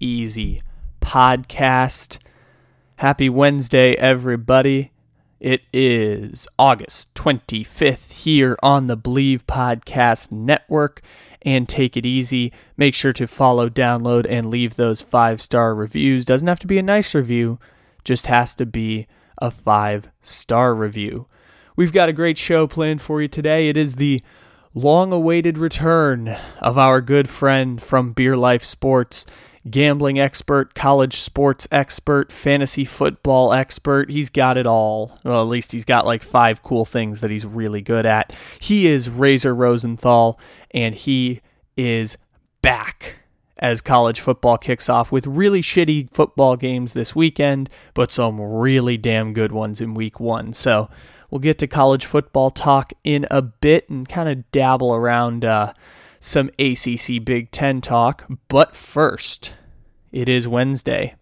Easy podcast. Happy Wednesday, everybody. It is August 25th here on the Believe Podcast Network. And take it easy. Make sure to follow, download, and leave those five star reviews. Doesn't have to be a nice review, just has to be a five star review. We've got a great show planned for you today. It is the long awaited return of our good friend from Beer Life Sports gambling expert, college sports expert, fantasy football expert. He's got it all. Well, at least he's got like five cool things that he's really good at. He is Razor Rosenthal, and he is back as college football kicks off with really shitty football games this weekend, but some really damn good ones in week one. So we'll get to college football talk in a bit and kind of dabble around. Uh, some ACC Big Ten talk. But first, it is Wednesday,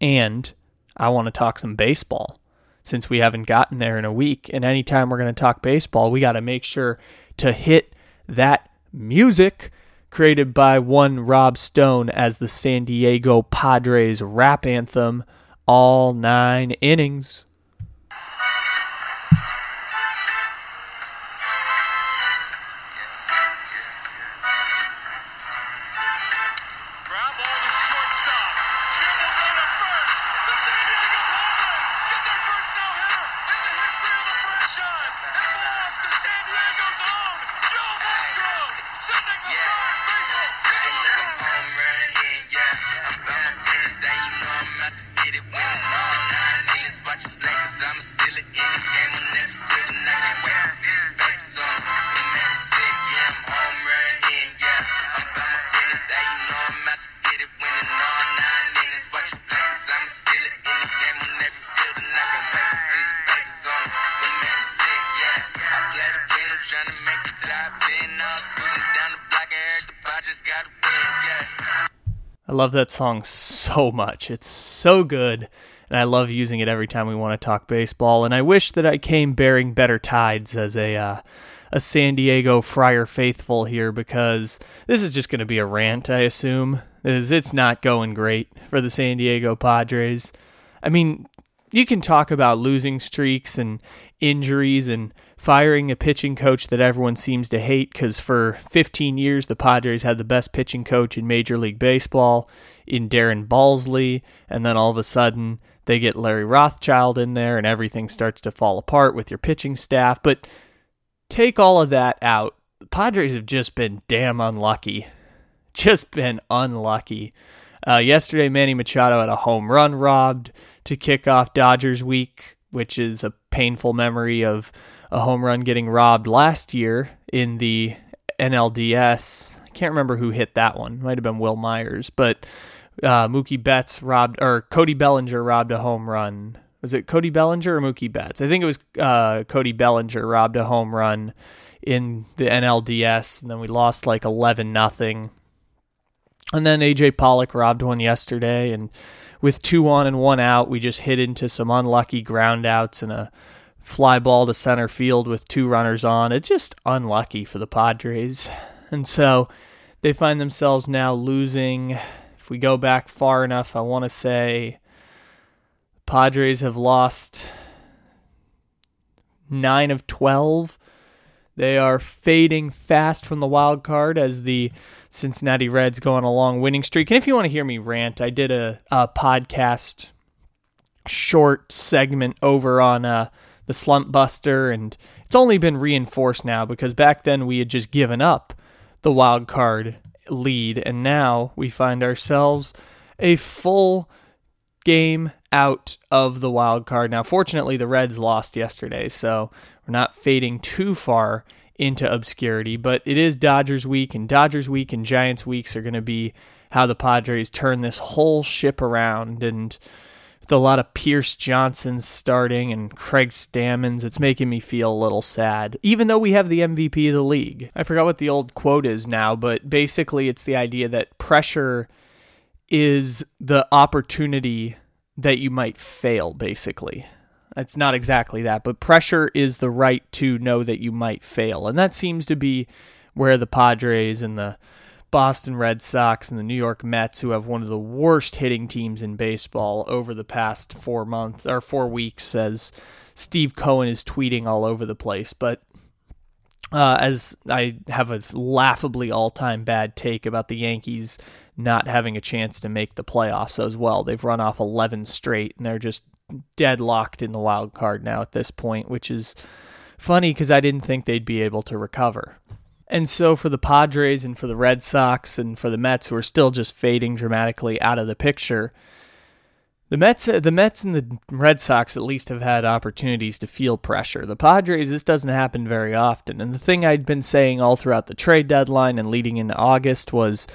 and I want to talk some baseball since we haven't gotten there in a week. And anytime we're going to talk baseball, we got to make sure to hit that music created by one Rob Stone as the San Diego Padres rap anthem, all nine innings. That song so much. It's so good. And I love using it every time we want to talk baseball. And I wish that I came bearing better tides as a uh, a San Diego Friar faithful here because this is just going to be a rant, I assume. It's it's not going great for the San Diego Padres. I mean, you can talk about losing streaks and injuries and firing a pitching coach that everyone seems to hate because for 15 years the Padres had the best pitching coach in Major League Baseball in Darren Balsley, and then all of a sudden they get Larry Rothschild in there and everything starts to fall apart with your pitching staff. But take all of that out. The Padres have just been damn unlucky. Just been unlucky. Uh, yesterday, Manny Machado had a home run robbed to kick off Dodgers week, which is a painful memory of a home run getting robbed last year in the NLDS. I can't remember who hit that one. Might have been Wil Myers, but uh, Mookie Betts robbed, or Cody Bellinger robbed a home run. Was it Cody Bellinger or Mookie Betts? I think it was uh, Cody Bellinger robbed a home run in the NLDS, and then we lost like eleven nothing. And then AJ Pollock robbed one yesterday, and with two on and one out, we just hit into some unlucky ground outs and a fly ball to center field with two runners on. It's just unlucky for the Padres. And so they find themselves now losing. If we go back far enough, I want to say Padres have lost nine of 12. They are fading fast from the wild card as the Cincinnati Reds go on a long winning streak. And if you want to hear me rant, I did a, a podcast short segment over on uh, the Slump Buster, and it's only been reinforced now because back then we had just given up the wild card lead, and now we find ourselves a full game out of the wild card. Now, fortunately, the Reds lost yesterday, so we're not fading too far into obscurity, but it is Dodgers week, and Dodgers week and Giants weeks are going to be how the Padres turn this whole ship around and with a lot of Pierce Johnson starting and Craig Stammens, it's making me feel a little sad, even though we have the MVP of the league. I forgot what the old quote is now, but basically it's the idea that pressure is the opportunity that you might fail, basically. It's not exactly that, but pressure is the right to know that you might fail. And that seems to be where the Padres and the Boston Red Sox and the New York Mets, who have one of the worst hitting teams in baseball over the past four months or four weeks, as Steve Cohen is tweeting all over the place. But uh, as I have a laughably all time bad take about the Yankees not having a chance to make the playoffs as well. They've run off 11 straight and they're just deadlocked in the wild card now at this point, which is funny because I didn't think they'd be able to recover. And so for the Padres and for the Red Sox and for the Mets, who are still just fading dramatically out of the picture, the Mets, the Mets and the Red Sox at least have had opportunities to feel pressure. The Padres, this doesn't happen very often. And the thing I'd been saying all throughout the trade deadline and leading into August was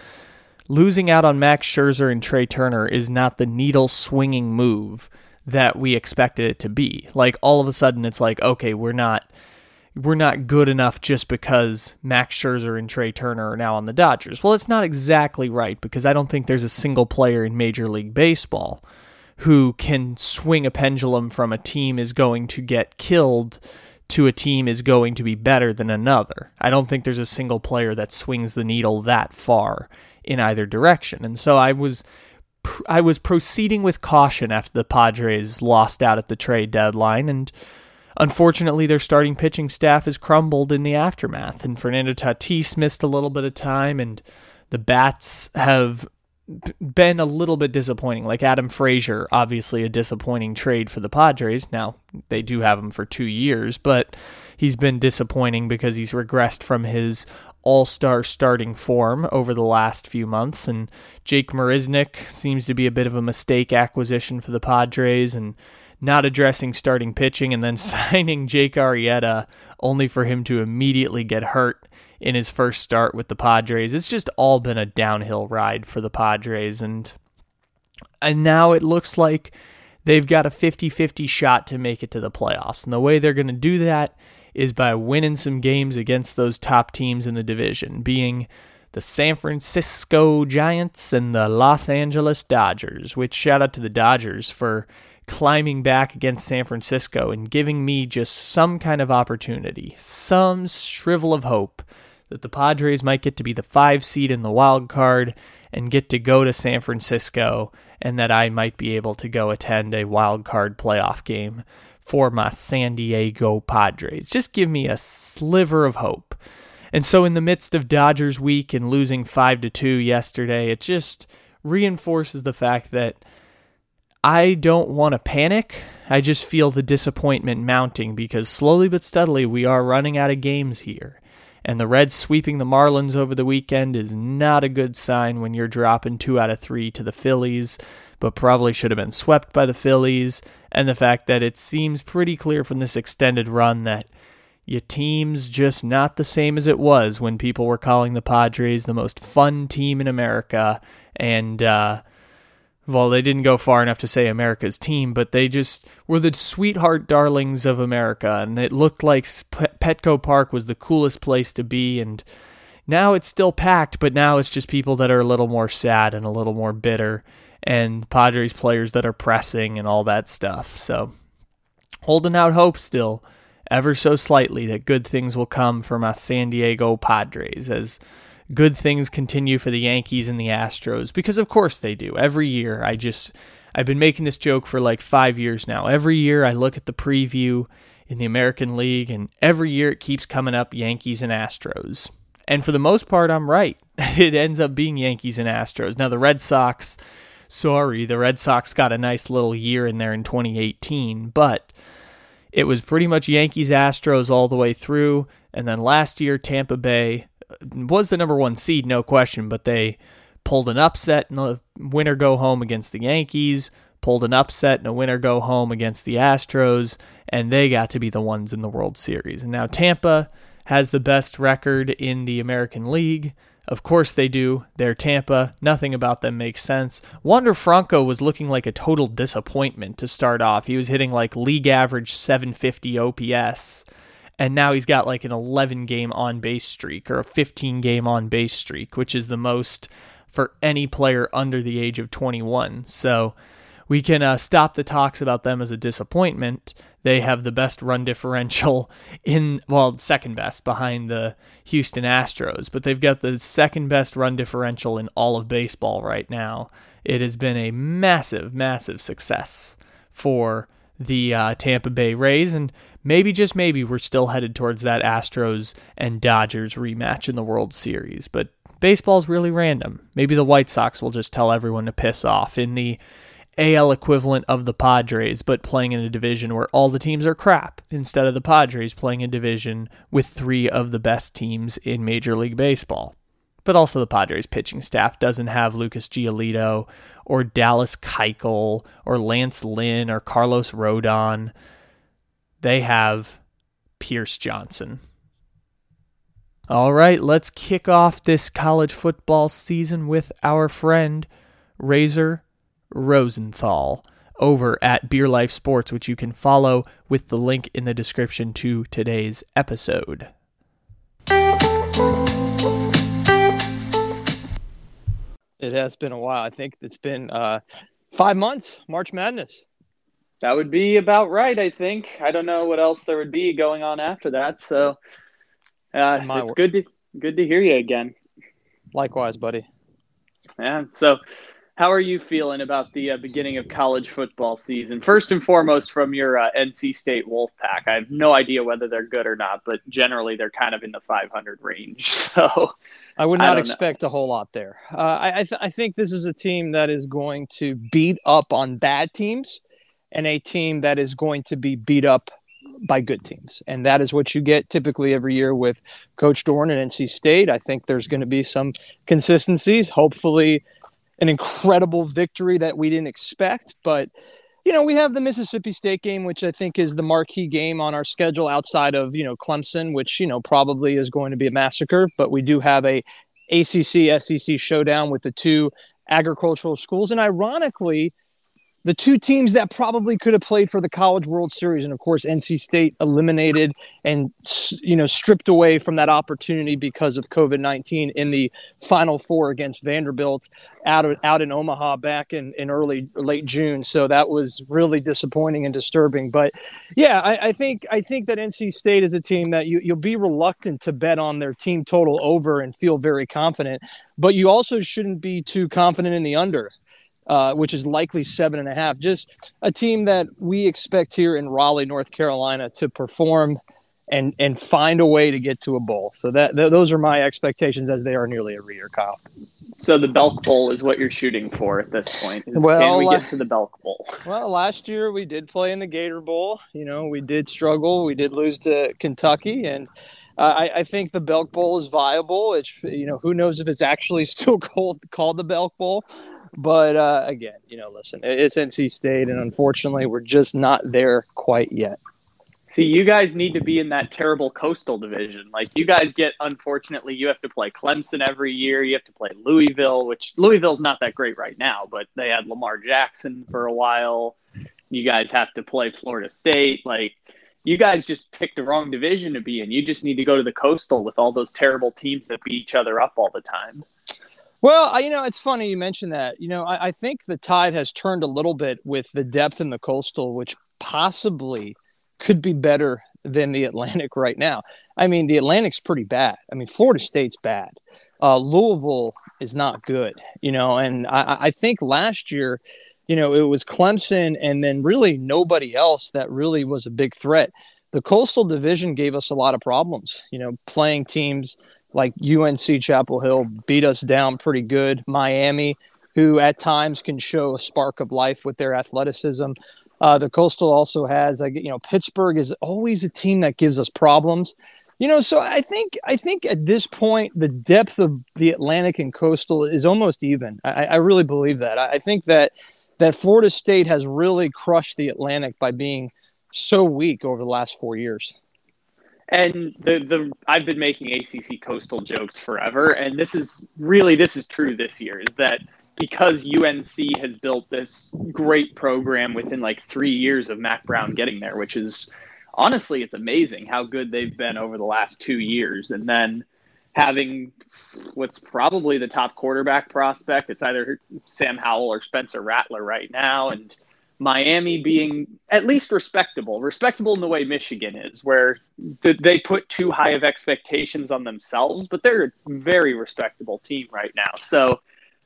losing out on Max Scherzer and Trea Turner is not the needle swinging move that we expected it to be. Like all of a sudden, it's like, okay, we're not we're not good enough just because Max Scherzer and Trea Turner are now on the Dodgers. Well, it's not exactly right because I don't think there's a single player in Major League Baseball who can swing a pendulum from a team is going to get killed to a team is going to be better than another. I don't think there's a single player that swings the needle that far in either direction. And so I was I was proceeding with caution after the Padres lost out at the trade deadline and Unfortunately, their starting pitching staff has crumbled in the aftermath, and Fernando Tatis missed a little bit of time, and the bats have been a little bit disappointing. Like Adam Frazier, obviously a disappointing trade for the Padres. Now, they do have him for two years, but he's been disappointing because he's regressed from his all star starting form over the last few months. And Jake Marisnick seems to be a bit of a mistake acquisition for the Padres. And not addressing starting pitching and then signing Jake Arrieta only for him to immediately get hurt in his first start with the Padres. It's just all been a downhill ride for the Padres and and now it looks like they've got a 50-50 shot to make it to the playoffs. And the way they're going to do that is by winning some games against those top teams in the division, being the San Francisco Giants and the Los Angeles Dodgers, which shout out to the Dodgers for climbing back against San Francisco and giving me just some kind of opportunity, some shrivel of hope that the Padres might get to be the five seed in the wild card and get to go to San Francisco and that I might be able to go attend a wild card playoff game for my San Diego Padres. Just give me a sliver of hope. And so in the midst of Dodgers week and losing 5 to 2 yesterday, it just reinforces the fact that I don't want to panic. I just feel the disappointment mounting because slowly but steadily we are running out of games here. And the Reds sweeping the Marlins over the weekend is not a good sign when you're dropping two out of three to the Phillies, but probably should have been swept by the Phillies. And the fact that it seems pretty clear from this extended run that your team's just not the same as it was when people were calling the Padres the most fun team in America. And, uh, well, they didn't go far enough to say America's team, but they just were the sweetheart darlings of America, and it looked like Petco Park was the coolest place to be. And now it's still packed, but now it's just people that are a little more sad and a little more bitter, and Padres players that are pressing and all that stuff. So, holding out hope still, ever so slightly, that good things will come from us San Diego Padres as good things continue for the Yankees and the Astros because of course they do. Every year I just I've been making this joke for like 5 years now. Every year I look at the preview in the American League and every year it keeps coming up Yankees and Astros. And for the most part I'm right. It ends up being Yankees and Astros. Now the Red Sox sorry, the Red Sox got a nice little year in there in 2018, but it was pretty much Yankees Astros all the way through. And then last year, Tampa Bay was the number one seed, no question, but they pulled an upset in the winner go home against the Yankees, pulled an upset in a winner go home against the Astros, and they got to be the ones in the World Series. And now Tampa has the best record in the American League. Of course they do. They're Tampa. Nothing about them makes sense. Wander Franco was looking like a total disappointment to start off. He was hitting like league average 750 OPS, and now he's got like an 11 game on base streak or a 15 game on base streak, which is the most for any player under the age of 21. So we can uh, stop the talks about them as a disappointment. They have the best run differential in, well, second best behind the Houston Astros, but they've got the second best run differential in all of baseball right now. It has been a massive, massive success for the uh, Tampa Bay Rays, and maybe, just maybe, we're still headed towards that Astros and Dodgers rematch in the World Series. But baseball's really random. Maybe the White Sox will just tell everyone to piss off in the AL equivalent of the Padres, but playing in a division where all the teams are crap, instead of the Padres playing a division with three of the best teams in Major League Baseball. But also, the Padres pitching staff doesn't have Lucas Giolito or Dallas Keuchel or Lance Lynn or Carlos Rodon. They have Pierce Johnson. All right, let's kick off this college football season with our friend Razor Rosenthal over at Beer Life Sports, which you can follow with the link in the description to today's episode. It has been a while. I think it's been uh, five months, March Madness. That would be about right, I think. I don't know what else there would be going on after that. So uh, My it's good to good to hear you again. Likewise, buddy. Yeah. So, how are you feeling about the uh, beginning of college football season? First and foremost, from your uh, NC State Wolfpack, I have no idea whether they're good or not, but generally they're kind of in the 500 range. So, I would not know. expect a whole lot there. Uh, I I, th- I think this is a team that is going to beat up on bad teams, and a team that is going to be beat up by good teams, and that is what you get typically every year with Coach Doeren at NC State. I think there's going to be some consistencies. Hopefully, an incredible victory that we didn't expect, but. You know, we have the Mississippi State game, which I think is the marquee game on our schedule outside of, you know, Clemson, which, you know, probably is going to be a massacre. But we do have a ACC SEC showdown with the two agricultural schools. And ironically, the two teams that probably could have played for the College World Series, and of course, NC State eliminated and you know stripped away from that opportunity because of COVID nineteen in the Final Four against Vanderbilt out of, out in Omaha back in, in early late June. So that was really disappointing and disturbing. But yeah, I, I think I think that NC State is a team that you you'll be reluctant to bet on their team total over and feel very confident, but you also shouldn't be too confident in the under uh, which is likely seven and a half. Just a team that we expect here in Raleigh, North Carolina, to perform and and find a way to get to a bowl. So that th- those are my expectations as they are nearly every year, Kyle. so the Belk Bowl is what you're shooting for at this point. Well, can we get to the Belk Bowl? Well, last year we did play in the Gator Bowl. You know, we did struggle. We did lose to Kentucky, and uh, I, I think the Belk Bowl is viable. It's you know who knows if it's actually still called called the Belk Bowl. But uh, again, you know, listen, it's NC State, and unfortunately, we're just not there quite yet. See, you guys need to be in that terrible coastal division. Like you guys get unfortunately you have to play Clemson every year. You have to play Louisville, which Louisville's not that great right now, but they had Lamar Jackson for a while. You guys have to play Florida State. Like you guys just picked the wrong division to be in. You just need to go to the coastal with all those terrible teams that beat each other up all the time. Well, you know, it's funny you mentioned that. You know, I, I think the tide has turned a little bit with the depth in the coastal, which possibly could be better than the Atlantic right now. I mean, the Atlantic's pretty bad. I mean, Florida State's bad. Uh, Louisville is not good, you know, and I, I think last year, you know, it was Clemson and then really nobody else that really was a big threat. The Coastal Division gave us a lot of problems, you know, playing teams like UNC Chapel Hill beat us down pretty good. Miami, who at times can show a spark of life with their athleticism. Uh, the Coastal also has, like, you know, Pittsburgh is always a team that gives us problems. You know, so I think I think at this point the depth of the Atlantic and Coastal is almost even. I, I really believe that. I, I think that that Florida State has really crushed the Atlantic by being so weak over the last four years. And the the I've been making ACC coastal jokes forever, and this is really this is true this year. Is that because UNC has built this great program within like three years of Mack Brown getting there, which is honestly it's amazing how good they've been over the last two years, and then having what's probably the top quarterback prospect. It's either Sam Howell or Spencer Rattler right now, and Miami being at least respectable, respectable in the way Michigan is, where they put too high of expectations on themselves, but they're a very respectable team right now. So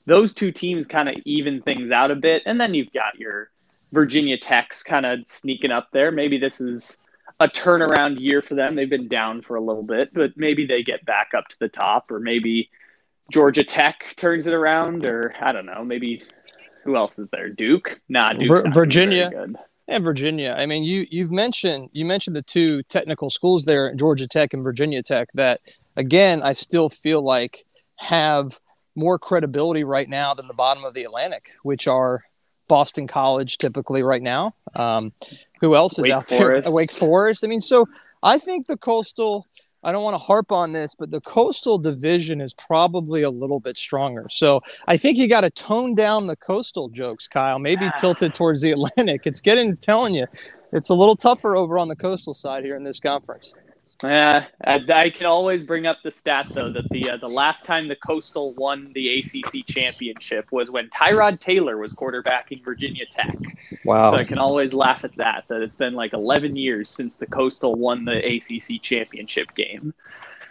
those two teams kind of even things out a bit. And then you've got your Virginia Techs kind of sneaking up there. Maybe this is a turnaround year for them. They've been down for a little bit, but maybe they get back up to the top, or maybe Georgia Tech turns it around, or I don't know, maybe who else is there? Duke? Nah, Duke's Virginia. And Virginia. I mean, you you've mentioned you mentioned the two technical schools there, Georgia Tech and Virginia Tech, that again I still feel like have more credibility right now than the bottom of the Atlantic, which are Boston College typically right now. Um, who else is Wake out Forest. there? Wake Forest. I mean, so I think the coastal. I don't want to harp on this, but the coastal division is probably a little bit stronger. So I think you got to tone down the coastal jokes, Kyle. Maybe ah. tilted towards the Atlantic. It's getting telling you, it's a little tougher over on the coastal side here in this conference. Yeah, I, I can always bring up the stat though that the uh, the last time the Coastal won the ACC championship was when Tyrod Taylor was quarterbacking Virginia Tech. Wow. So I can always laugh at that. That it's been like 11 years since the Coastal won the ACC championship game.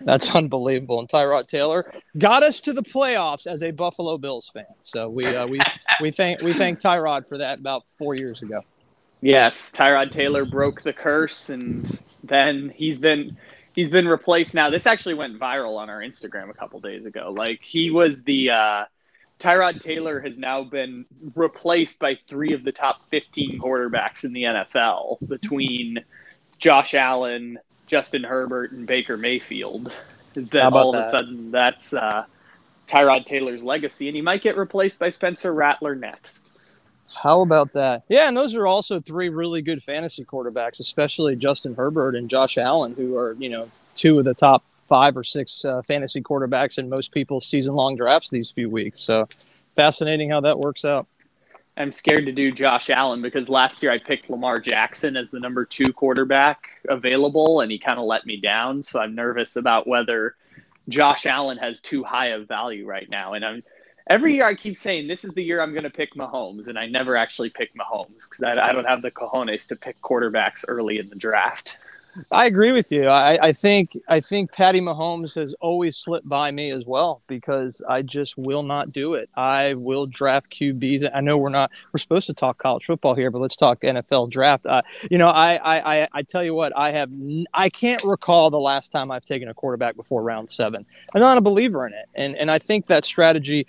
That's unbelievable. And Tyrod Taylor got us to the playoffs as a Buffalo Bills fan. So we uh, we we thank we thank Tyrod for that about four years ago. Yes, Tyrod Taylor broke the curse, and then he's been he's been replaced now. This actually went viral on our Instagram a couple days ago. Like he was the uh, Tyrod Taylor has now been replaced by three of the top 15 quarterbacks in the NFL between Josh Allen, Justin Herbert, and Baker Mayfield. Is that all of a sudden that's uh, Tyrod Taylor's legacy, and he might get replaced by Spencer Rattler next. How about that? Yeah, and those are also three really good fantasy quarterbacks, especially Justin Herbert and Josh Allen, who are you know two of the top five or six uh, fantasy quarterbacks in most people's season-long drafts these few weeks. So fascinating how that works out. I'm scared to do Josh Allen because last year I picked Lamar Jackson as the number two quarterback available, and he kind of let me down. So I'm nervous about whether Josh Allen has too high of value right now. And I'm every year I keep saying this is the year I'm going to pick Mahomes, and I never actually pick Mahomes because I, I don't have the cojones to pick quarterbacks early in the draft. I agree with you. I, I think I think Patty Mahomes has always slipped by me as well because I just will not do it. I will draft QBs. I know we're not we're supposed to talk college football here, but let's talk NFL draft. Uh, you know, I, I I I tell you what, I have I can't recall the last time I've taken a quarterback before round seven. I'm not a believer in it, and and I think that strategy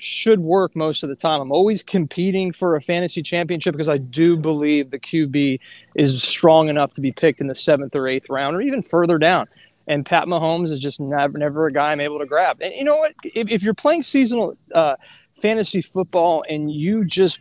should work most of the time. I'm always competing for a fantasy championship because I do believe the QB is strong enough to be picked in the seventh or eighth round or even further down. And Pat Mahomes is just never, never a guy I'm able to grab. And you know what? If, if you're playing seasonal uh, fantasy football and you just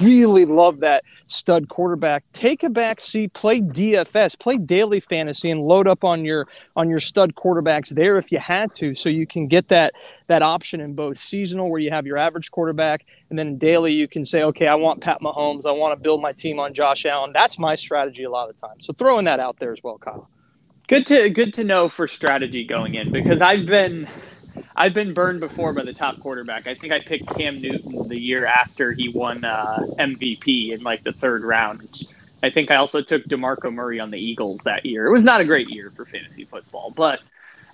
really love that stud quarterback, take a back seat, play DFS, play daily fantasy, and load up on your on your stud quarterbacks there if you had to, so you can get that that option in both seasonal where you have your average quarterback, and then daily you can say, okay, I want Pat Mahomes, I want to build my team on Josh Allen. That's my strategy a lot of times. So throwing that out there as well, Kyle. Good to good to know for strategy going in because I've been I've been burned before by the top quarterback. I think I picked Cam Newton the year after he won uh, MVP in like the third round. I think I also took DeMarco Murray on the Eagles that year. It was not a great year for fantasy football, but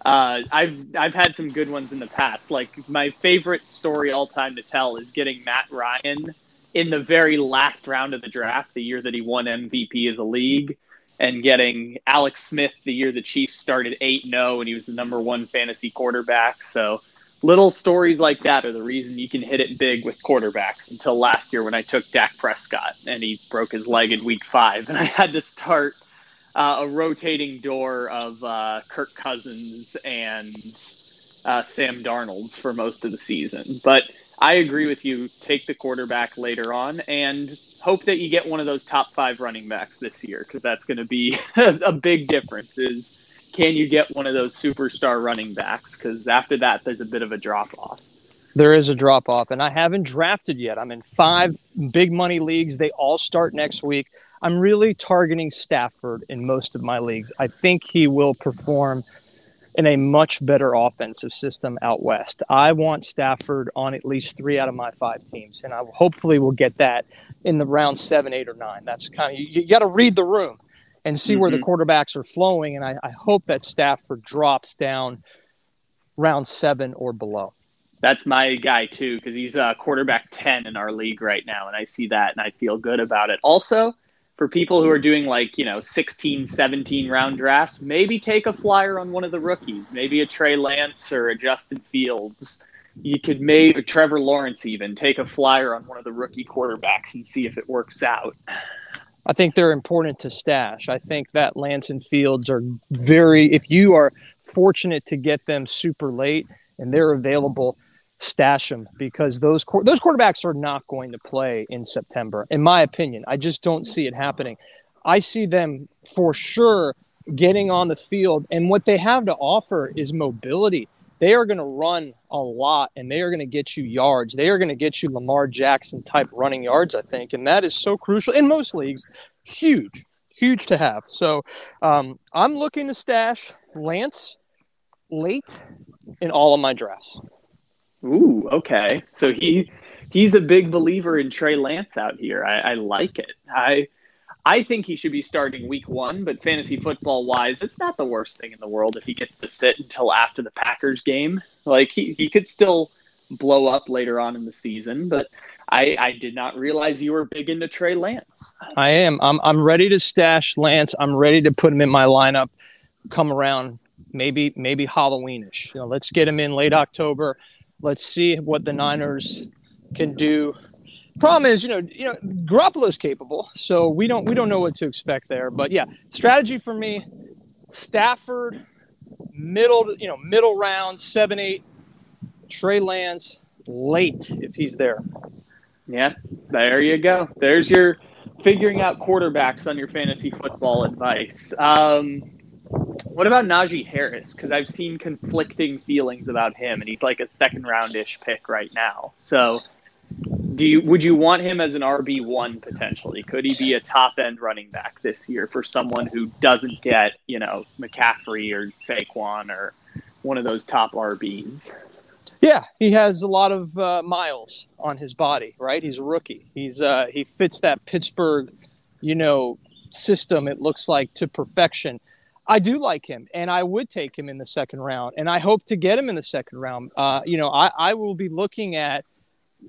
uh, I've I've had some good ones in the past. Like my favorite story all time to tell is getting Matt Ryan in the very last round of the draft, the year that he won MVP as a league and getting Alex Smith the year the Chiefs started 8 0 and he was the number one fantasy quarterback. So, little stories like that are the reason you can hit it big with quarterbacks until last year when I took Dak Prescott and he broke his leg in week five. And I had to start uh, a rotating door of uh, Kirk Cousins and uh, Sam Darnold for most of the season. But I agree with you. Take the quarterback later on and hope that you get one of those top five running backs this year because that's going to be a big difference. Is can you get one of those superstar running backs? Because after that, there's a bit of a drop off. There is a drop off, and I haven't drafted yet. I'm in five big money leagues. They all start next week. I'm really targeting Stafford in most of my leagues. I think he will perform in a much better offensive system out west. I want Stafford on at least three out of my five teams, and I hopefully will get that in the round seven, eight, or nine. That's kind of you, you got to read the room and see where the quarterbacks are flowing, and I, I hope that Stafford drops down round seven or below. That's my guy too, because he's uh, quarterback 10 in our league right now. And I see that and I feel good about it. Also, for people who are doing like, you know, 16, 17 round drafts, maybe take a flyer on one of the rookies, maybe a Trey Lance or a Justin Fields. You could maybe Trevor Lawrence even take a flyer on one of the rookie quarterbacks and see if it works out. I think they're important to stash. I think that Lance and Fields are very, if you are fortunate to get them super late and they're available, stash them because those those quarterbacks are not going to play in September, in my opinion. I just don't see it happening. I see them for sure getting on the field, and what they have to offer is mobility. They are going to run a lot, and they are going to get you yards. They are going to get you Lamar Jackson type running yards, I think, and that is so crucial in most leagues. Huge, huge to have. So um, I'm looking to stash Lance late in all of my drafts. Ooh, okay. So he he's a big believer in Trey Lance out here. I, I like it. I I think he should be starting week one, but fantasy football wise, it's not the worst thing in the world if he gets to sit until after the Packers game. Like he, he could still blow up later on in the season, but I, I did not realize you were big into Trey Lance. I am. I'm I'm ready to stash Lance. I'm ready to put him in my lineup. Come around maybe maybe Halloweenish. You know, let's get him in late October. Let's see what the Niners can do. Problem is, you know, you know, Garoppolo's capable, so we don't we don't know what to expect there. But yeah, strategy for me: Stafford, middle, you know, middle round, seven, eight. Trey Lance, late if he's there. Yeah, there you go. There's your figuring out quarterbacks on your fantasy football advice. Um, what about Najee Harris? Because I've seen conflicting feelings about him, and he's like a second roundish pick right now. So, do you would you want him as an RB one potentially? Could he be a top end running back this year for someone who doesn't get you know McCaffrey or Saquon or one of those top RBs? Yeah, he has a lot of uh, miles on his body, right? He's a rookie. He's uh, he fits that Pittsburgh, you know, system. It looks like to perfection. I do like him, and I would take him in the second round, and I hope to get him in the second round. Uh, you know, I, I will be looking at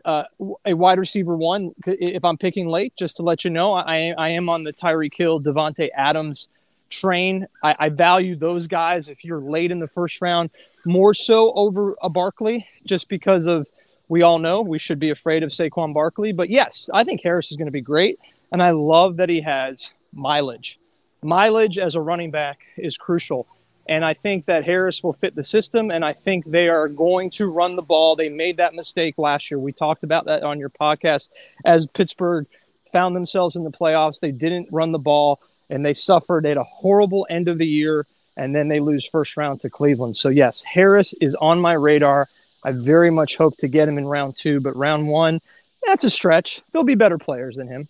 uh, a wide receiver one if I'm picking late. Just to let you know, I I am on the Tyreek Hill, Davante Adams train. I, I value those guys if you're late in the first round more so over a Barkley, just because of we all know we should be afraid of Saquon Barkley. But yes, I think Harris is going to be great, and I love that he has mileage. Mileage as a running back is crucial. And I think that Harris will fit the system, and I think they are going to run the ball. They made that mistake last year. We talked about that on your podcast. As Pittsburgh found themselves in the playoffs, they didn't run the ball, and they suffered at a horrible end of the year and then they lose first round to Cleveland. So yes, Harris is on my radar. I very much hope to get him in round two, but round one, that's a stretch. There'll be better players than him.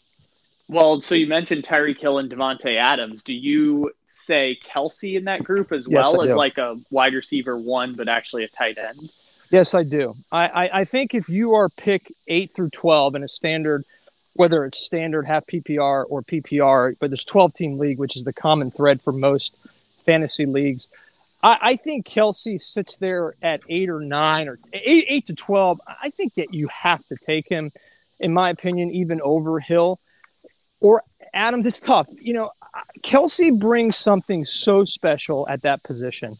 Well, so you mentioned Tyreek Hill and Davante Adams. Do you say Kelce in that group as Yes, well as like a wide receiver one, but actually a tight end? Yes, I do. I, I, I think if you are pick eight through 12 in a standard, whether it's standard half PPR or PPR, but there's 12 team league, which is the common thread for most fantasy leagues. I, I think Kelce sits there at eight or nine or eight, eight to 12. I think that you have to take him, in my opinion, even over Hill or Adams. It's tough. You know, Kelce brings something so special at that position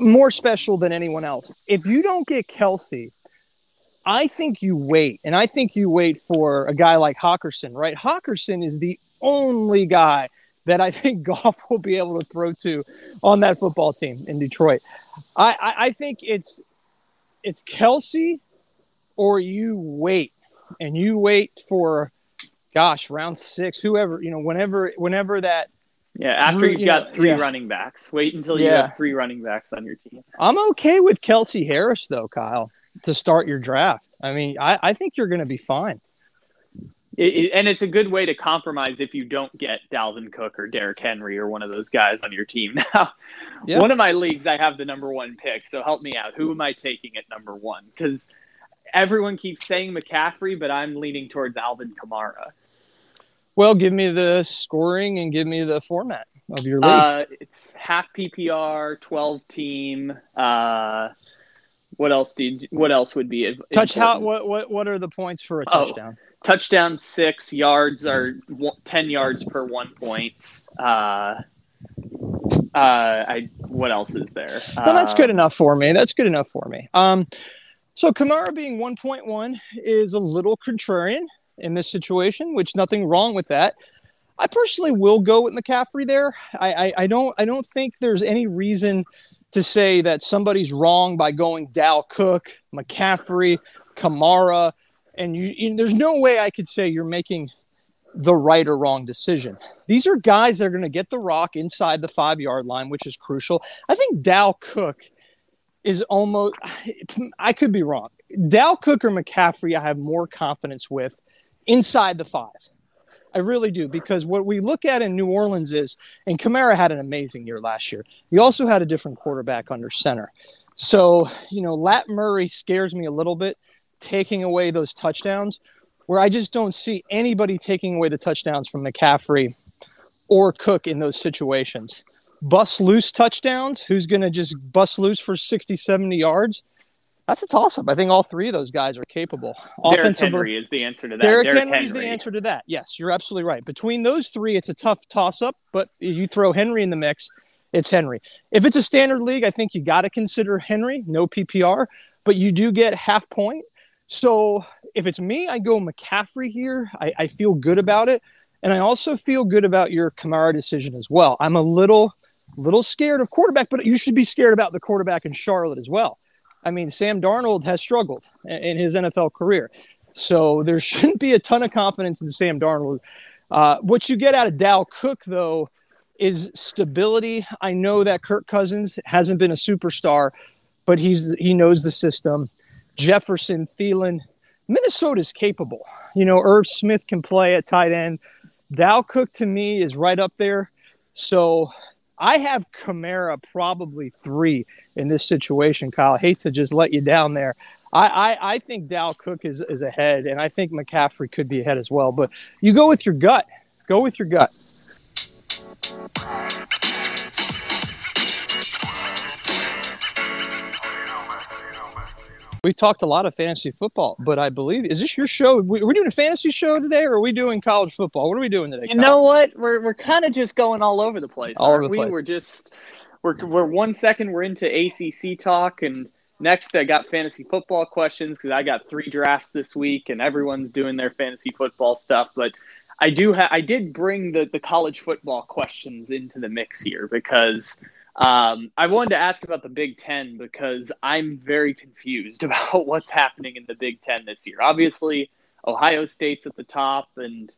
more special than anyone else. If you don't get Kelce, I think you wait, and I think you wait for a guy like Hockenson, right? Hockenson is the only guy that I think Goff will be able to throw to on that football team in Detroit. I, I, I think it's it's Kelce, or you wait, and you wait for, gosh, round six, whoever you know, whenever whenever that Yeah, after you've you got know, three yeah. running backs. Wait until you Yeah. have three running backs on your team. I'm okay with Kelce Harris though, Kyle, to start your draft. I mean, I, I think you're going to be fine. It, it- and it's a good way to compromise if you don't get Dalvin Cook or Derrick Henry or one of those guys on your team. Now, Yeah. one of my leagues, I have the number one pick. So help me out. Who am I taking at number one? Because everyone keeps saying McCaffrey, but I'm leaning towards Alvin Kamara. Well, give me the scoring and give me the format of your league. Uh, it's half PPR, 12 team. Uh, what else did? What else would be? of Touch how what what what are the points for a Oh. touchdown? touchdown six yards are 10 yards per one point uh uh i what else is there Well, that's Uh, good enough for me. That's good enough for me. Um, so Kamara being 1.1 is a little contrarian in this situation, which nothing wrong with that. I personally will go with McCaffrey there. I, I, I don't I don't think there's any reason to say that somebody's wrong by going Dal Cook, McCaffrey, Kamara, and you, you there's no way I could say you're making the right or wrong decision. These are guys that are going to get the rock inside the five yard line, which is crucial. I think Dal Cook is almost, I could be wrong. Dal Cook or McCaffrey, I have more confidence with inside the five. I really do because what we look at in New Orleans is, and Kamara had an amazing year last year. You also had a different quarterback under center. So, you know, Lat Murray scares me a little bit, taking away those touchdowns, where I just don't see anybody taking away the touchdowns from McCaffrey or Cook in those situations. Bust loose touchdowns, who's going to just bust loose for 60, 70 yards? That's a toss up. I think all three of those guys are capable. Derrick Offensively- Henry is the answer to that. Derrick Derrick Henry's the answer to that. Yes, you're absolutely right. Between those three, it's a tough toss up, but you throw Henry in the mix, it's Henry. If it's a standard league, I think you got to consider Henry, no PPR, but you do get half point. So if it's me, I go McCaffrey here. I, I feel good about it. And I also feel good about your Kamara decision as well. I'm a little little scared of quarterback, but you should be scared about the quarterback in Charlotte as well. I mean, Sam Darnold has struggled in- his NFL career. So there shouldn't be a ton of confidence in Sam Darnold. Uh, what you get out of Dal Cook, though, is stability. I know that Kirk Cousins hasn't been a superstar, but he's he knows the system. Jefferson, Thielen, Minnesota's capable. You know, Irv Smith can play at tight end. Dal Cook to me is right up there. So I have Kamara probably three in this situation, Kyle. I hate to just let you down there. I, I, I think Dal Cook is, is ahead, and I think McCaffrey could be ahead as well. But you go with your gut. Go with your gut. We talked a lot of fantasy football, but I believe is this your show? We, we're doing a fantasy show today, or are we doing college football? What are we doing today? You Kyle? know what? We're we're kind of just going all over the place. All over the we? place. We're just we're we're one second we're into ACC talk, and next I got fantasy football questions because I got three drafts this week, and everyone's doing their fantasy football stuff. But I do ha- I did bring the the college football questions into the mix here because. Um, I wanted to ask about the Big Ten because I'm very confused about what's happening in the Big Ten this year. Obviously, Ohio State's at the top, and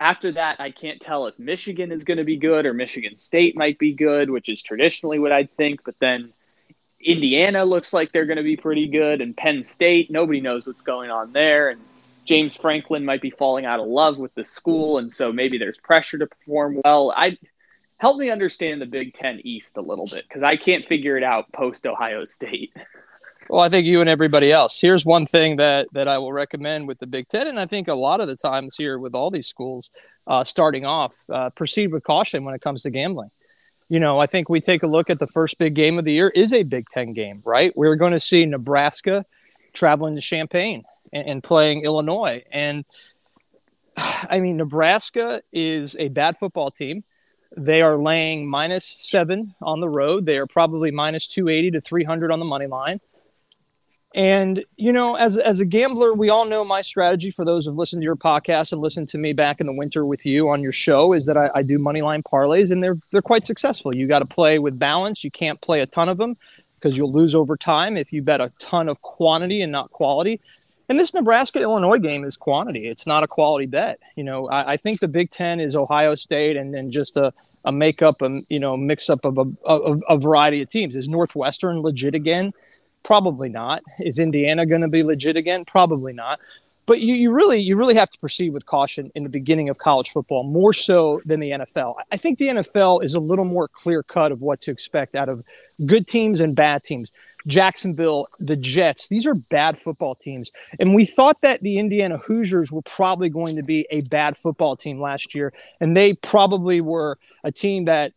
after that, I can't tell if Michigan is going to be good or Michigan State might be good, which is traditionally what I'd think. But then Indiana looks like they're going to be pretty good, and Penn State, nobody knows what's going on there. And James Franklin might be falling out of love with the school, and so maybe there's pressure to perform well. I help me understand the Big Ten East a little bit because I can't figure it out post Ohio State. Well, I think you and everybody else. Here's one thing that that I will recommend with the Big Ten, and I think a lot of the times here with all these schools uh, starting off, uh, proceed with caution when it comes to gambling. You know, I think we take a look at the first big game of the year is a Big Ten game, right? We're going to see Nebraska traveling to Champaign and, and playing Illinois, and I mean Nebraska is a bad football team. They are laying minus seven on the road. They are probably minus 280 to 300 on the money line. And you know, as as a gambler, we all know my strategy. For those who've listened to your podcast and listened to me back in the winter with you on your show, is that I, I do money line parlays, and they're they're quite successful. You got to play with balance. You can't play a ton of them because you'll lose over time if you bet a ton of quantity and not quality. And this Nebraska Illinois game is quantity. It's not a quality bet. You know, I, I think the Big Ten is Ohio State and then just a, a makeup, and you know, mix up of a, of a variety of teams. Is Northwestern legit again? Probably not. Is Indiana going to be legit again? Probably not. But you, you really you really have to proceed with caution in the beginning of college football more so than the NFL. I think the NFL is a little more clear cut of what to expect out of good teams and bad teams. Jacksonville, the Jets, these are bad football teams. And we thought that the Indiana Hoosiers were probably going to be a bad football team last year. And they probably were a team that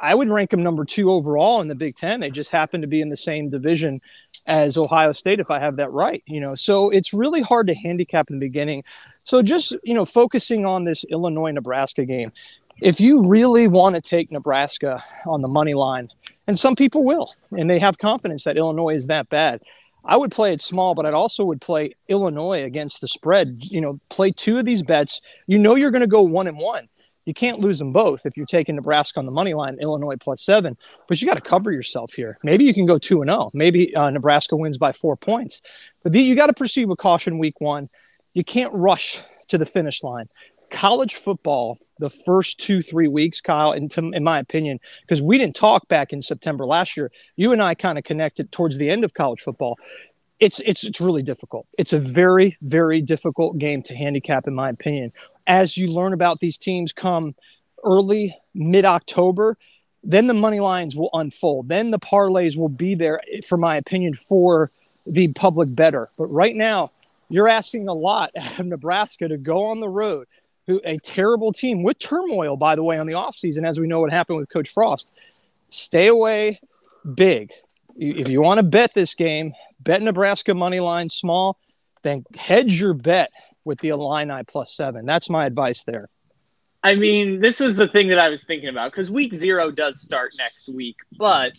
I would rank them number two overall in the Big Ten. They just happen to be in the same division as Ohio State, if I have that right. You know, so it's really hard to handicap in the beginning. So just you know, focusing on this Illinois Nebraska game, if you really want to take Nebraska on the money line, and some people will, and they have confidence that Illinois is that bad. I would play it small, but I'd also would play Illinois against the spread. You know, play two of these bets. You know you're going to go one and one you can't lose them both if you're taking Nebraska on the money line, Illinois plus seven. But you got to cover yourself here. Maybe you can go two and zero. Maybe uh, Nebraska wins by four points. But the, you got to proceed with caution week one. You can't rush to the finish line. College football, the first two three weeks, Kyle, in, to, in my opinion, because we didn't talk back in September last year. You and I kind of connected towards the end of college football it's it's it's really difficult. It's a very very difficult game to handicap, in my opinion as you learn about these teams come early, mid October, then the money lines will unfold. Then the parlays will be there, for my opinion, for the public bettor. But right now, you're asking a lot of Nebraska to go on the road, who a terrible team with turmoil, by the way, on the offseason, as we know what happened with Coach Frost. Stay away big. If you want to bet this game, bet Nebraska money line small, then hedge your bet with the Illini plus seven. That's my advice there. I mean, this was the thing that I was thinking about because week zero does start next week, but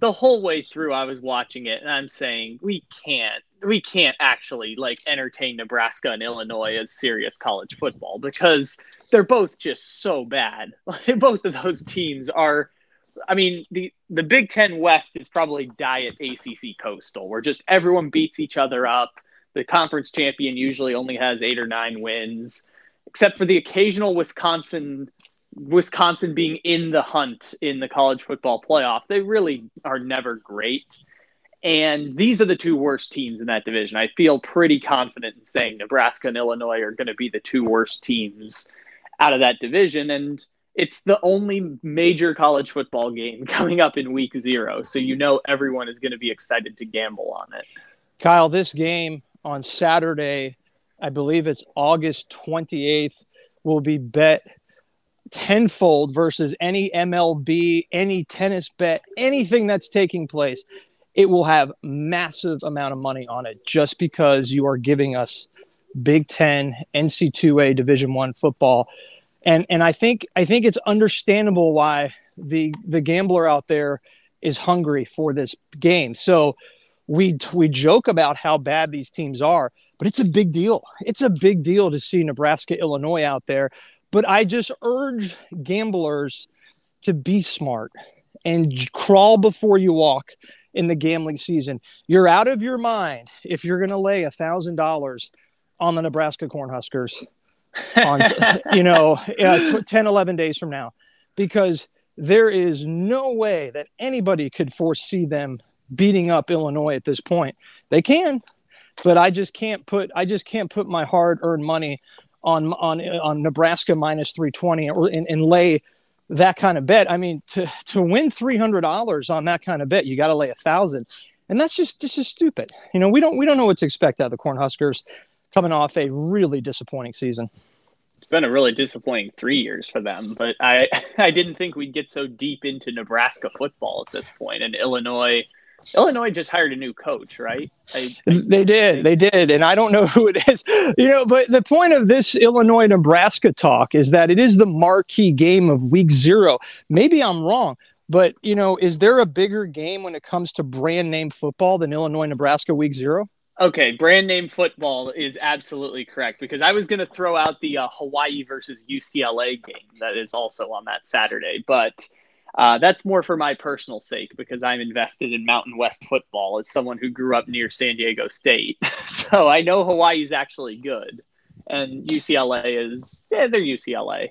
the whole way through I was watching it and I'm saying we can't we can't actually like entertain Nebraska and Illinois as serious college football because they're both just so bad. Like, both of those teams are I mean, the the Big 10 West is probably diet ACC coastal where just everyone beats each other up the conference champion usually only has eight or nine wins, except for the occasional Wisconsin Wisconsin being in the hunt in the college football playoff. They really are never great. And these are the two worst teams in that division. I feel pretty confident in saying Nebraska and Illinois are going to be the two worst teams out of that division. And it's the only major college football game coming up in week zero. So you know everyone is going to be excited to gamble on it. Kyle, this game on Saturday, I believe it's August 28th, will be bet tenfold versus any MLB, any tennis bet, anything that's taking place. It will have massive amount of money on it just because you are giving us Big Ten, NC2A, Division One football, and and I think I think it's understandable why the the gambler out there is hungry for this game. So we we joke about how bad these teams are, but it's a big deal. It's a big deal to see Nebraska, Illinois out there. But I just urge gamblers to be smart and crawl before you walk in the gambling season. You're out of your mind if you're going to lay a thousand dollars on the Nebraska Cornhuskers on you know uh, 10 11 days from now because there is no way that anybody could foresee them beating up Illinois at this point. They can, but I just can't put I just can't put my hard earned money on on on Nebraska minus 320 or and, and lay that kind of bet. I mean, to to win three hundred dollars on that kind of bet, you got to lay a thousand, and that's just is stupid. You know, we don't we don't know what to expect out of the Cornhuskers coming off a really disappointing season. It's been a really disappointing three years for them, but I I didn't think we'd get so deep into Nebraska football at this point, and Illinois Illinois just hired a new coach, right? I, they did, they did, and I don't know who it is, you know. But the point of this Illinois Nebraska talk is that it is the marquee game of Week Zero. Maybe I'm wrong, but you know, is there a bigger game when it comes to brand name football than Illinois Nebraska Week Zero? Okay, brand name football is absolutely correct because I was going to throw out the uh, Hawaii versus UCLA game that is also on that Saturday, but Uh, that's more for my personal sake because I'm invested in Mountain West football as someone who grew up near San Diego State. so I know Hawaii is actually good, and UCLA is yeah, they're UCLA.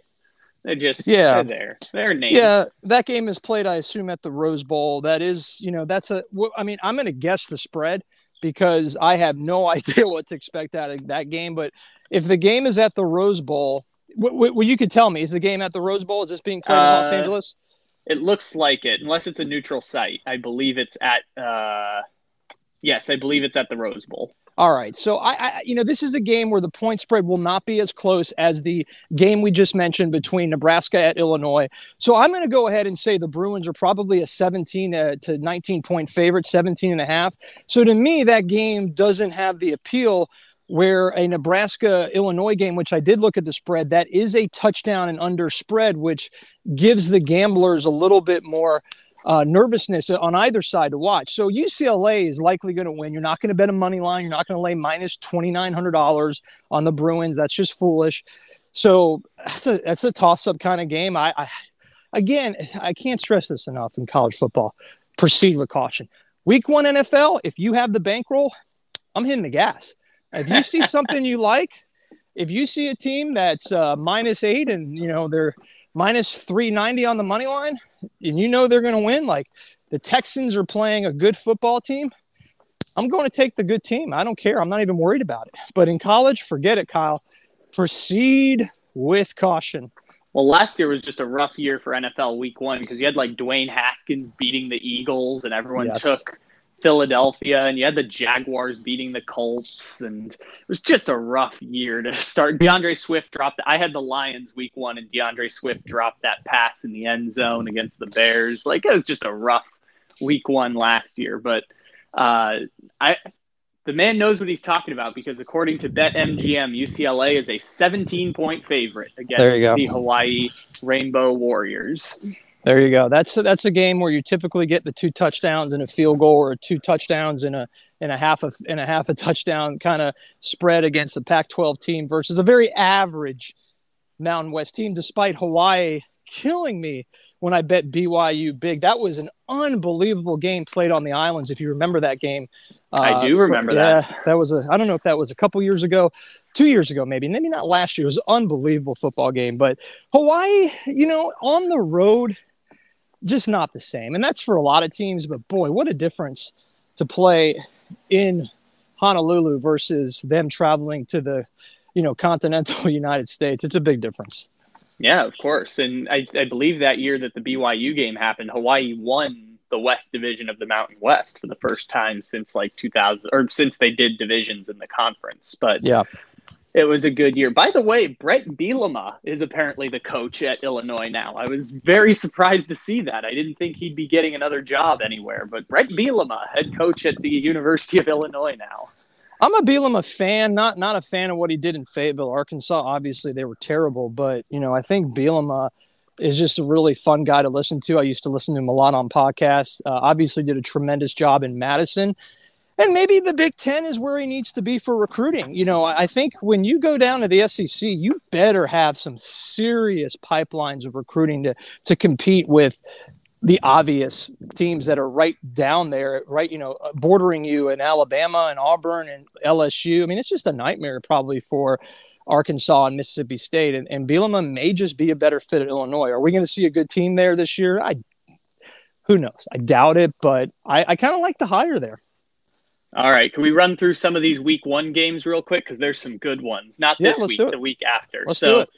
They're just Yeah. they're there. They're named. Yeah, that game is played, I assume, at the Rose Bowl. That is, you know, that's a. I mean, I'm going to guess the spread because I have no idea what to expect out of that game. But if the game is at the Rose Bowl, well, you could tell me, is the game at the Rose Bowl? Is this being played in Los Uh, Angeles? It looks like it, unless it's a neutral site. I believe it's at. Uh, yes, I believe it's at the Rose Bowl. All right. So I, I, you know, this is a game where the point spread will not be as close as the game we just mentioned between Nebraska at Illinois. So I'm going to go ahead and say the Bruins are probably a 17 uh, to 19 point favorite, 17 and a half. So to me, that game doesn't have the appeal where a Nebraska Illinois game, which I did look at the spread, that is a touchdown and under spread, which gives the gamblers a little bit more uh, nervousness on either side to watch. So UCLA is likely going to win. You're not going to bet a money line. You're not going to lay minus twenty nine hundred dollars on the Bruins. That's just foolish. So that's a that's a toss up kind of game. I, I again I can't stress this enough in college football. Proceed with caution. Week one NFL. If you have the bankroll, I'm hitting the gas. If you see something you like, if you see a team that's uh, minus eight and you know they're minus 390 on the money line and you know they're going to win like the texans are playing a good football team i'm going to take the good team. I don't care. I'm not even worried about it. But in college forget it kyle. Proceed with caution. Well, last year was just a rough year for NFL Week One because you had like Dwayne Haskins beating the Eagles, and everyone Yes. took Philadelphia, and you had the Jaguars beating the Colts, and it was just a rough year to start. D'Andre Swift dropped. I had the Lions Week One, and D'Andre Swift dropped that pass in the end zone against the Bears. Like it was just a rough Week One last year, but uh, I. The man knows what he's talking about because according to BetMGM, UCLA is a 17 point favorite against There you go. the Hawaii Rainbow Warriors. There you go that's a, that's a game where you typically get the two touchdowns and a field goal or two touchdowns and a and a half of and a half a touchdown kind of spread against a pac 12 team versus a very average mountain west team despite hawaii killing me when I bet BYU big. That was an unbelievable game played on the islands. If you remember that game, I uh, do remember yeah, that. that was a. I don't know if that was a couple years ago, two years ago, maybe, maybe not last year. It was an unbelievable football game. But Hawaii, you know, on the road, just not the same, and that's for a lot of teams. But boy, what a difference to play in Honolulu versus them traveling to the, you know, continental United States. It's a big difference. Yeah, of course. And I, I believe that year that the BYU game happened, Hawaii won the West Division of the Mountain West for the first time since like 2000 or since they did divisions in the conference. But Yeah. It was a good year. By the way, Bret Bielema is apparently the coach at Illinois now. I was very surprised to see that. I didn't think he'd be getting another job anywhere, but Bret Bielema, head coach at the University of Illinois now. I'm a Bielema fan, not not a fan of what he did in Fayetteville, Arkansas. Obviously, they were terrible, but you know, I think Bielema is just a really fun guy to listen to. I used to listen to him a lot on podcasts. Uh, obviously, did a tremendous job in Madison, and maybe the Big Ten is where he needs to be for recruiting. You know, I think when you go down to the SEC, you better have some serious pipelines of recruiting to to compete with the obvious teams that are right down there, right, you know, uh, bordering you in Alabama and Auburn and LSU. I mean, it's just a nightmare probably for Arkansas and Mississippi State. And, and Bielema may just be a better fit at Illinois. Are we going to see a good team there this year? I, who knows? I doubt it, but I, I kind of like the hire there. All right, can we run through some of these week one games real quick? Because there's some good ones. Not this week, the week after. Let's so, do it.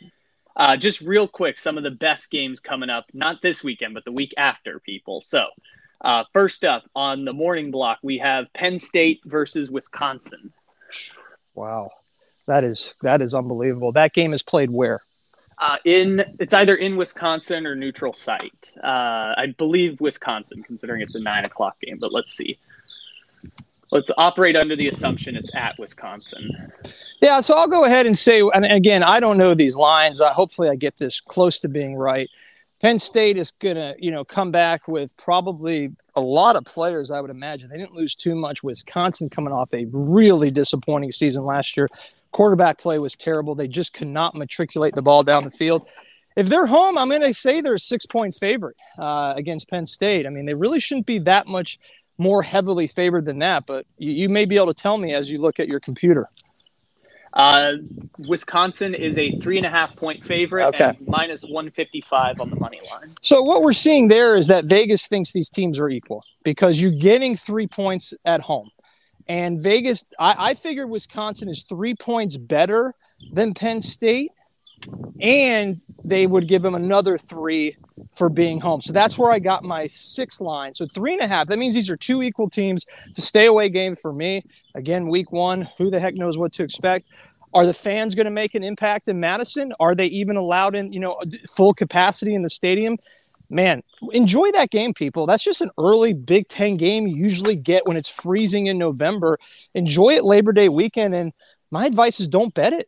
Uh, just real quick, some of the best games coming up, not this weekend, but the week after, people. So, uh, first up on the morning block, we have Penn State versus Wisconsin. Wow. That is that is unbelievable. That game is played where? Uh, in it's either in Wisconsin or neutral site. Uh, I believe Wisconsin, considering it's a nine o'clock game. But let's see. Let's operate under the assumption it's at Wisconsin. Yeah, so I'll go ahead and say, and again, I don't know these lines. Hopefully, I get this close to being right. Penn State is gonna, you know, come back with probably a lot of players. I would imagine they didn't lose too much. Wisconsin coming off a really disappointing season last year. Quarterback play was terrible. They just could not matriculate the ball down the field. if they're home, I'm going to say they're a six point favorite uh, against Penn State. I mean, they really shouldn't be that much more heavily favored than that, but you, you may be able to tell me as you look at your computer. Uh, Wisconsin is a three and a half point favorite Okay. and minus 155 on the money line. So what we're seeing there is that Vegas thinks these teams are equal because you're getting three points at home. And Vegas, I, I figured Wisconsin is three points better than Penn State, and they would give them another three for being home. So that's where I got my six line. So three and a half. That means these are two equal teams. It's a stay away game for me. Again, week one, who the heck knows what to expect? Are the fans going to make an impact in Madison? Are they even allowed in, you know, uh, full capacity in the stadium? Man, enjoy that game, people. That's just an early Big Ten game you usually get when it's freezing in November. Enjoy it Labor Day weekend. And my advice is don't bet it.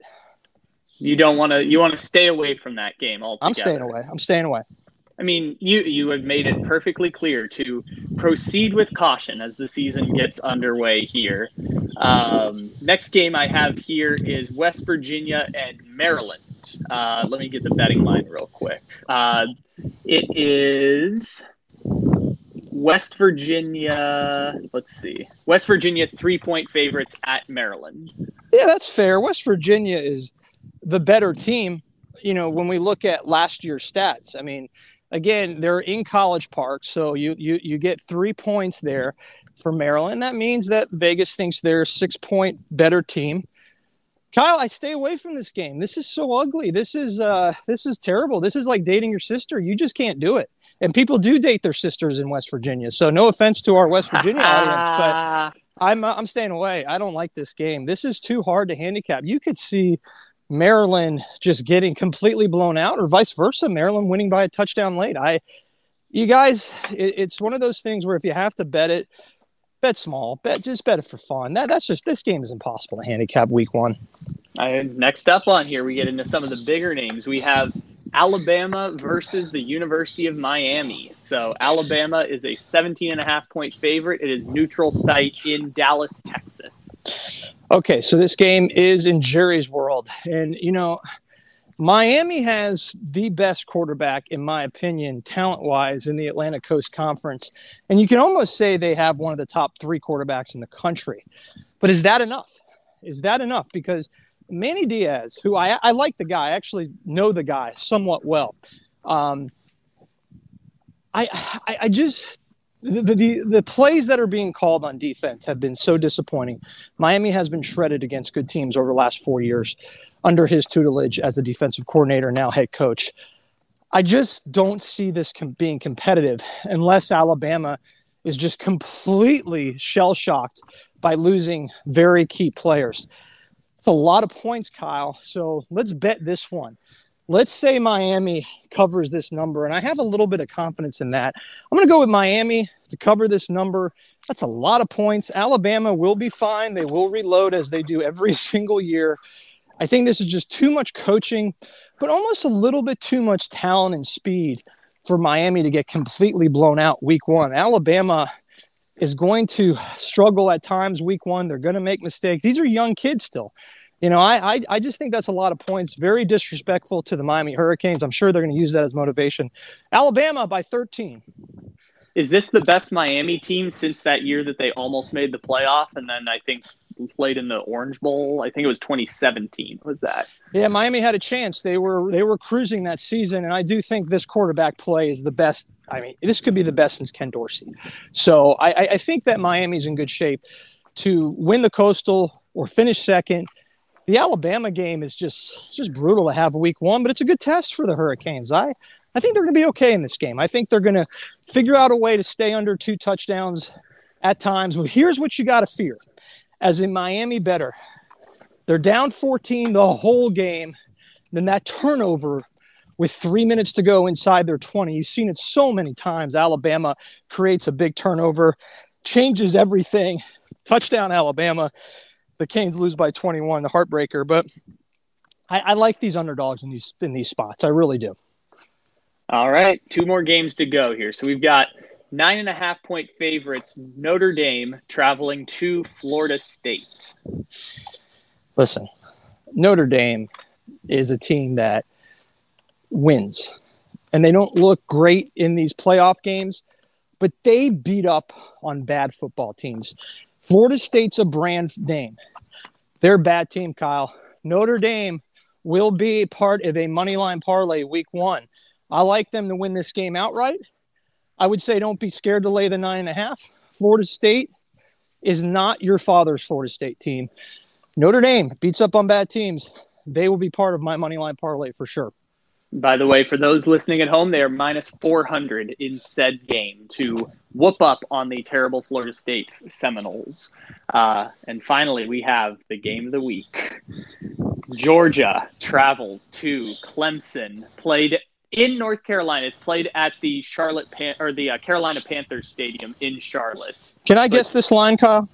You don't want to. You want to stay away from that game altogether. I'm staying away. I'm staying away. I mean, you you have made it perfectly clear to proceed with caution as the season gets underway here. Um, next game I have here is West Virginia and Maryland. Uh, let me get the betting line real quick. Uh, it is West Virginia. Let's see, West Virginia three point favorites at Maryland. Yeah, that's fair. West Virginia is the better team, you know, when we look at last year's stats. I mean, again, they're in College Park, so you you you get 3 points there for Maryland. That means that Vegas thinks they're a 6-point better team. Kyle, I stay away from this game. This is so ugly. This is uh this is terrible. This is like dating your sister. You just can't do it. And people do date their sisters in West Virginia. So no offense to our West Virginia audience, but I'm uh, I'm staying away. I don't like this game. This is too hard to handicap. You could see Maryland just getting completely blown out, or vice versa, Maryland winning by a touchdown late. I, you guys, it, it's one of those things where if you have to bet it, bet small, bet just bet it for fun. That that's just this game is impossible to handicap week one. Uh, next up on here, we get into some of the bigger names. We have Alabama versus the University of Miami. So Alabama is a 17 and a half point favorite. It is neutral site in Dallas, Texas. Okay, so this game is in Jerry's world, and you know. Miami has the best quarterback, in my opinion, talent wise, in the Atlantic Coast Conference. And you can almost say they have one of the top three quarterbacks in the country. But is that enough? Is that enough? Because Manny Diaz, who I, I like the guy, I actually know the guy somewhat well. Um, I, I, I just, the, the, the plays that are being called on defense have been so disappointing. Miami has been shredded against good teams over the last four years under his tutelage as a defensive coordinator, now head coach. I just don't see this com- being competitive unless Alabama is just completely shell shocked by losing very key players. It's a lot of points, Kyle. So let's bet this one. Let's say Miami covers this number, and I have a little bit of confidence in that. I'm going to go with Miami to cover this number. That's a lot of points. Alabama will be fine. They will reload as they do every single year. I think this is just too much coaching, but almost a little bit too much talent and speed for Miami to get completely blown out week one. Alabama is going to struggle at times week one. They're going to make mistakes. These are young kids still. You know, I, I, I just think that's a lot of points. Very disrespectful to the Miami Hurricanes. I'm sure they're going to use that as motivation. Alabama by 13. Is this the best Miami team since that year that they almost made the playoff and then I think played in the Orange Bowl? I think it was 2017. Was that? Yeah, Miami had a chance. They were they were cruising that season, and I do think this quarterback play is the best. I mean, this could be the best since Ken Dorsey. So I, I- I think that Miami's in good shape to win the Coastal or finish second. The Alabama game is just just brutal to have week one, but it's a good test for the Hurricanes. I I think they're going to be okay in this game. I think they're going to figure out a way to stay under two touchdowns at times. But here's what you got to fear: as in Miami, better they're down 14 the whole game. Then that turnover with three minutes to go inside their 20. You've seen it so many times. Alabama creates a big turnover, changes everything. Touchdown, Alabama. The Canes lose by 21, the heartbreaker. But I, I like these underdogs in these in these spots. I really do. All right, two more games to go here. So we've got nine and a half point favorites Notre Dame traveling to Florida State. Listen, Notre Dame is a team that wins. And they don't look great in these playoff games, but they beat up on bad football teams. Florida State's a brand name. They're a bad team, Kyle. Notre Dame will be part of a money line parlay week one. I like them to win this game outright. I would say don't be scared to lay the nine and a half. Florida State is not your father's Florida State team. Notre Dame beats up on bad teams. They will be part of my money line parlay for sure. By the way, for those listening at home, they are minus 400 in said game to whoop up on the terrible Florida State Seminoles. Uh, and finally, we have the game of the week. Georgia travels to Clemson, played in North Carolina. It's played at the Charlotte Pan- or the uh, Carolina Panthers Stadium in Charlotte. Can I guess this line, Kyle?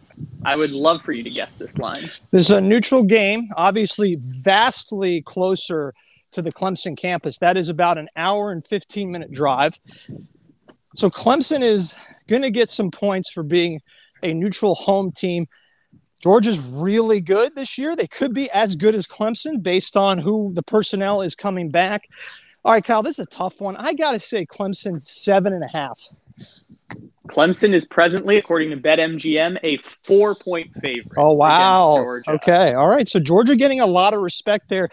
I would love for you to guess this line. This is a neutral game, obviously vastly closer to the Clemson campus. That is about an hour and 15 minute drive. So Clemson is going to get some points for being a neutral home team. Georgia's really good this year. They could be as good as Clemson based on who the personnel is coming back. All right, Kyle, this is a tough one. I got to say Clemson seven and a half. Clemson is presently, according to BetMGM, a four-point favorite. Oh wow. Okay. All right. So Georgia getting a lot of respect there.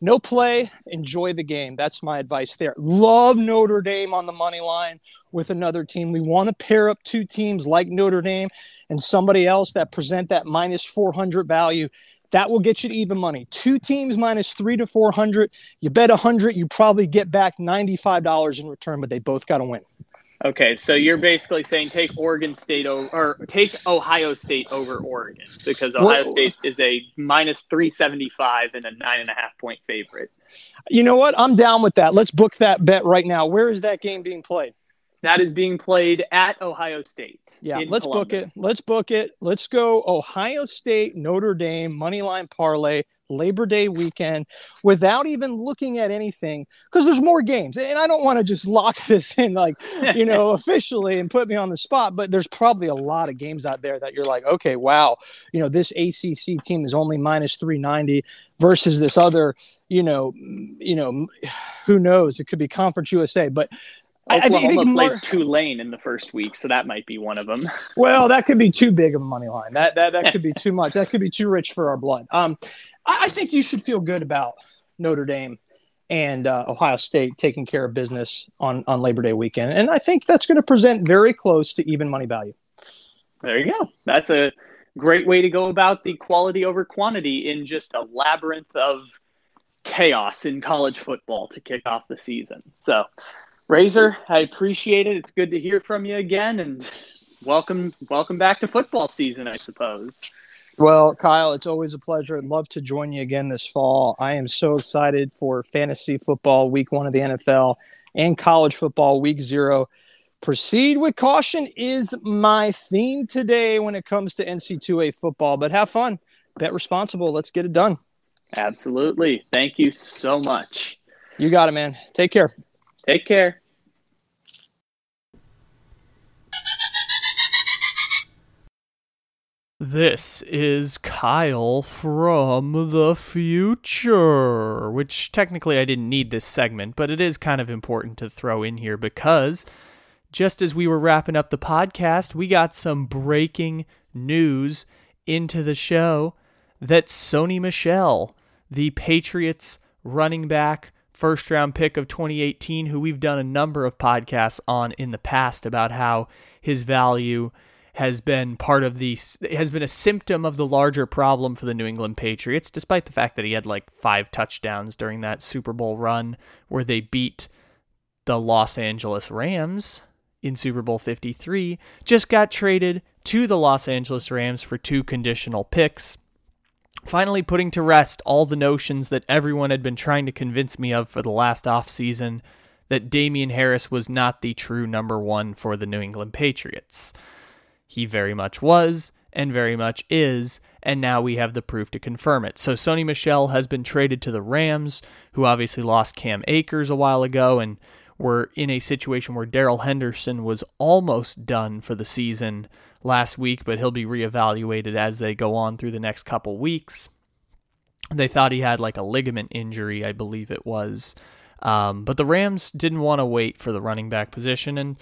No play, enjoy the game. That's my advice there. Love Notre Dame on the money line with another team. We want to pair up two teams like Notre Dame and somebody else that present that minus 400 value. That will get you even money. Two teams minus three to 400. You bet 100, you probably get back $95 in return, but they both got to win. Okay, so you're basically saying take Oregon State over, or take Ohio State over Oregon because Ohio Well- State is a minus three seventy five and a nine and a half point favorite. You know what? I'm down with that. Let's book that bet right now. Where is that game being played? That is being played at Ohio State. Yeah, let's book it. Let's book it. Let's go Ohio State, Notre Dame, Moneyline Parlay, Labor Day weekend without even looking at anything because there's more games. And I don't want to just lock this in like, you know, officially and put me on the spot, but there's probably a lot of games out there that you're like, okay, wow, you know, this ACC team is only minus 390 versus this other, you know, you know, who knows? It could be Conference USA, but I- I think- I Oklahoma think plays more- Tulane in the first week, so that might be one of them. Well, that could be too big of a money line. That that that could be too much. That could be too rich for our blood. Um, I, I think you should feel good about Notre Dame and uh, Ohio State taking care of business on on Labor Day weekend, and I think that's going to present very close to even money value. There you go. That's a great way to go about the quality over quantity in just a labyrinth of chaos in college football to kick off the season. So, Razor, I appreciate it. It's good to hear from you again, and welcome, welcome back to football season. I suppose. Well, Kyle, it's always a pleasure. I'd love to join you again this fall. I am so excited for fantasy football week one of the NFL and college football week zero. Proceed with caution is my theme today when it comes to NC2A football, but have fun, bet responsible. Let's get it done. Absolutely. Thank you so much. You got it, man. Take care. Take care. This is Kyle from the future, which technically I didn't need this segment, but it is kind of important to throw in here because just as we were wrapping up the podcast, we got some breaking news into the show that Sony Michel, the Patriots running back, first round pick of 2018, who we've done a number of podcasts on in the past about how his value has been part of the has been a symptom of the larger problem for the New England Patriots despite the fact that he had like 5 touchdowns during that Super Bowl run where they beat the Los Angeles Rams in Super Bowl 53 just got traded to the Los Angeles Rams for two conditional picks finally putting to rest all the notions that everyone had been trying to convince me of for the last offseason that Damien Harris was not the true number 1 for the New England Patriots. He very much was and very much is, and now we have the proof to confirm it. So Sony Michel has been traded to the Rams, who obviously lost Cam Akers a while ago and were in a situation where Darrell Henderson was almost done for the season last week, but he'll be reevaluated as they go on through the next couple weeks. They thought he had like a ligament injury, I believe it was. Um, but the Rams didn't want to wait for the running back position, and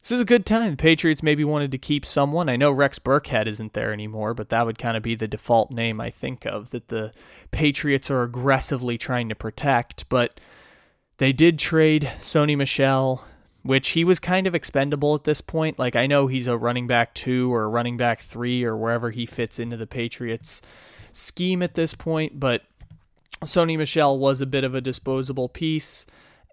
this is a good time. The Patriots maybe wanted to keep someone. I know Rex Burkhead isn't there anymore, but that would kind of be the default name I think of that the Patriots are aggressively trying to protect. But they did trade Sony Michel, which he was kind of expendable at this point. Like I know he's a running back two or running back three or wherever he fits into the Patriots scheme at this point, but Sony Michel was a bit of a disposable piece.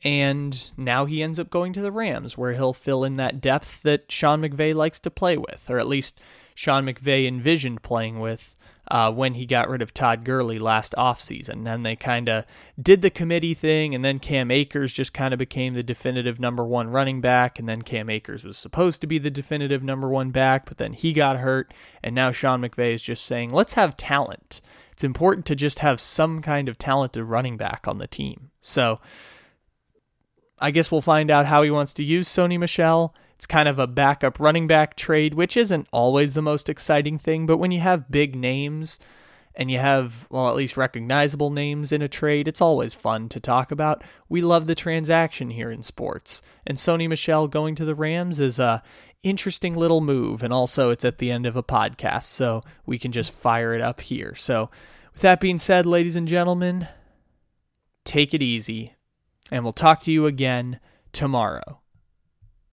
And now he ends up going to the Rams, where he'll fill in that depth that Sean McVay likes to play with, or at least Sean McVay envisioned playing with uh, when he got rid of Todd Gurley last offseason. And they kind of did the committee thing, and then Cam Akers just kind of became the definitive number one running back. And then Cam Akers was supposed to be the definitive number one back, but then he got hurt. And now Sean McVay is just saying, let's have talent. It's important to just have some kind of talented running back on the team. So, I guess we'll find out how he wants to use Sony Michel. It's kind of a backup running back trade, which isn't always the most exciting thing, but when you have big names and you have, well, at least recognizable names in a trade, it's always fun to talk about. We love the transaction here in sports. And Sony Michel going to the Rams is a interesting little move. And also, it's at the end of a podcast, so we can just fire it up here. So, with that being said, ladies and gentlemen, take it easy and we'll talk to you again tomorrow.